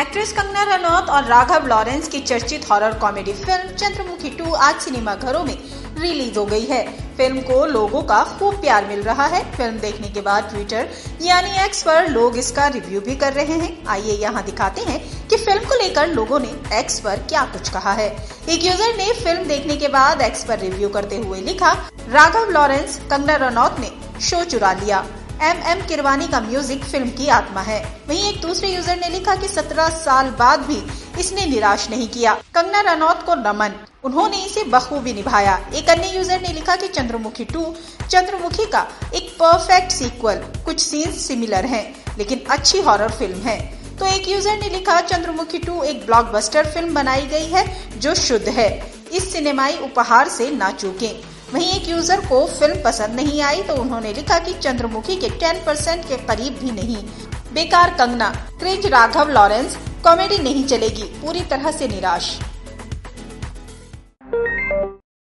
Actress Kangana Ranaut और Raghav Lawrence की चर्चित horror comedy film Chandramukhi two आज सिनेमा घरों में रिलीज़ हो गई है। फ़िल्म को लोगों का खूब प्यार मिल रहा है। फ़िल्म देखने के बाद ट्विटर यानी एक्स पर लोग इसका रिव्यू भी कर रहे हैं। आइए यहाँ दिखाते हैं कि फ़िल्म को लेकर लोगों ने एक्स पर क्या कुछ कहा है। एक यूज़र ने फ़िल्म देखने के बाद एक्स पर रिव्यू करते हुए लिखा, राघव लॉरेंस, कंगना रनौत ने शो चुरा लिया। एम एम किरवानी का म्यूज़िक फ़िल्म की आत्मा है। वहीं एक दूसरे यूज़र ने लिखा कि 17 साल बाद भी इसने निराश नहीं किया। कंगना रनौत को नमन। उन्होंने इसे बखूबी निभाया। एक अन्य यूज़र ने लिखा कि चंद्रमुखी टू चंद्रमुखी का एक परफेक्ट सीक्वल कुछ सीन्स सिमिलर हैं, लेकिन अच्छी हॉरर फ़िल्म है। तो एक यूज़र ने लिखा, चंद्रमुखी टू एक ब्लॉकबस्टर फ़िल्म बनाई गई है, जो शुद्ध है। इस सिनेमाई उपहार से ना चूकें। वहीं एक यूज़र को फ़िल्म पसंद नहीं आई तो उन्होंने लिखा कि चंद्रमुखी के 10 परसेंट के करीब भी नहीं। बेकार Kangana, cringe Raghava Lawrence comedy नहीं चलेगी, पूरी तरह से निराश।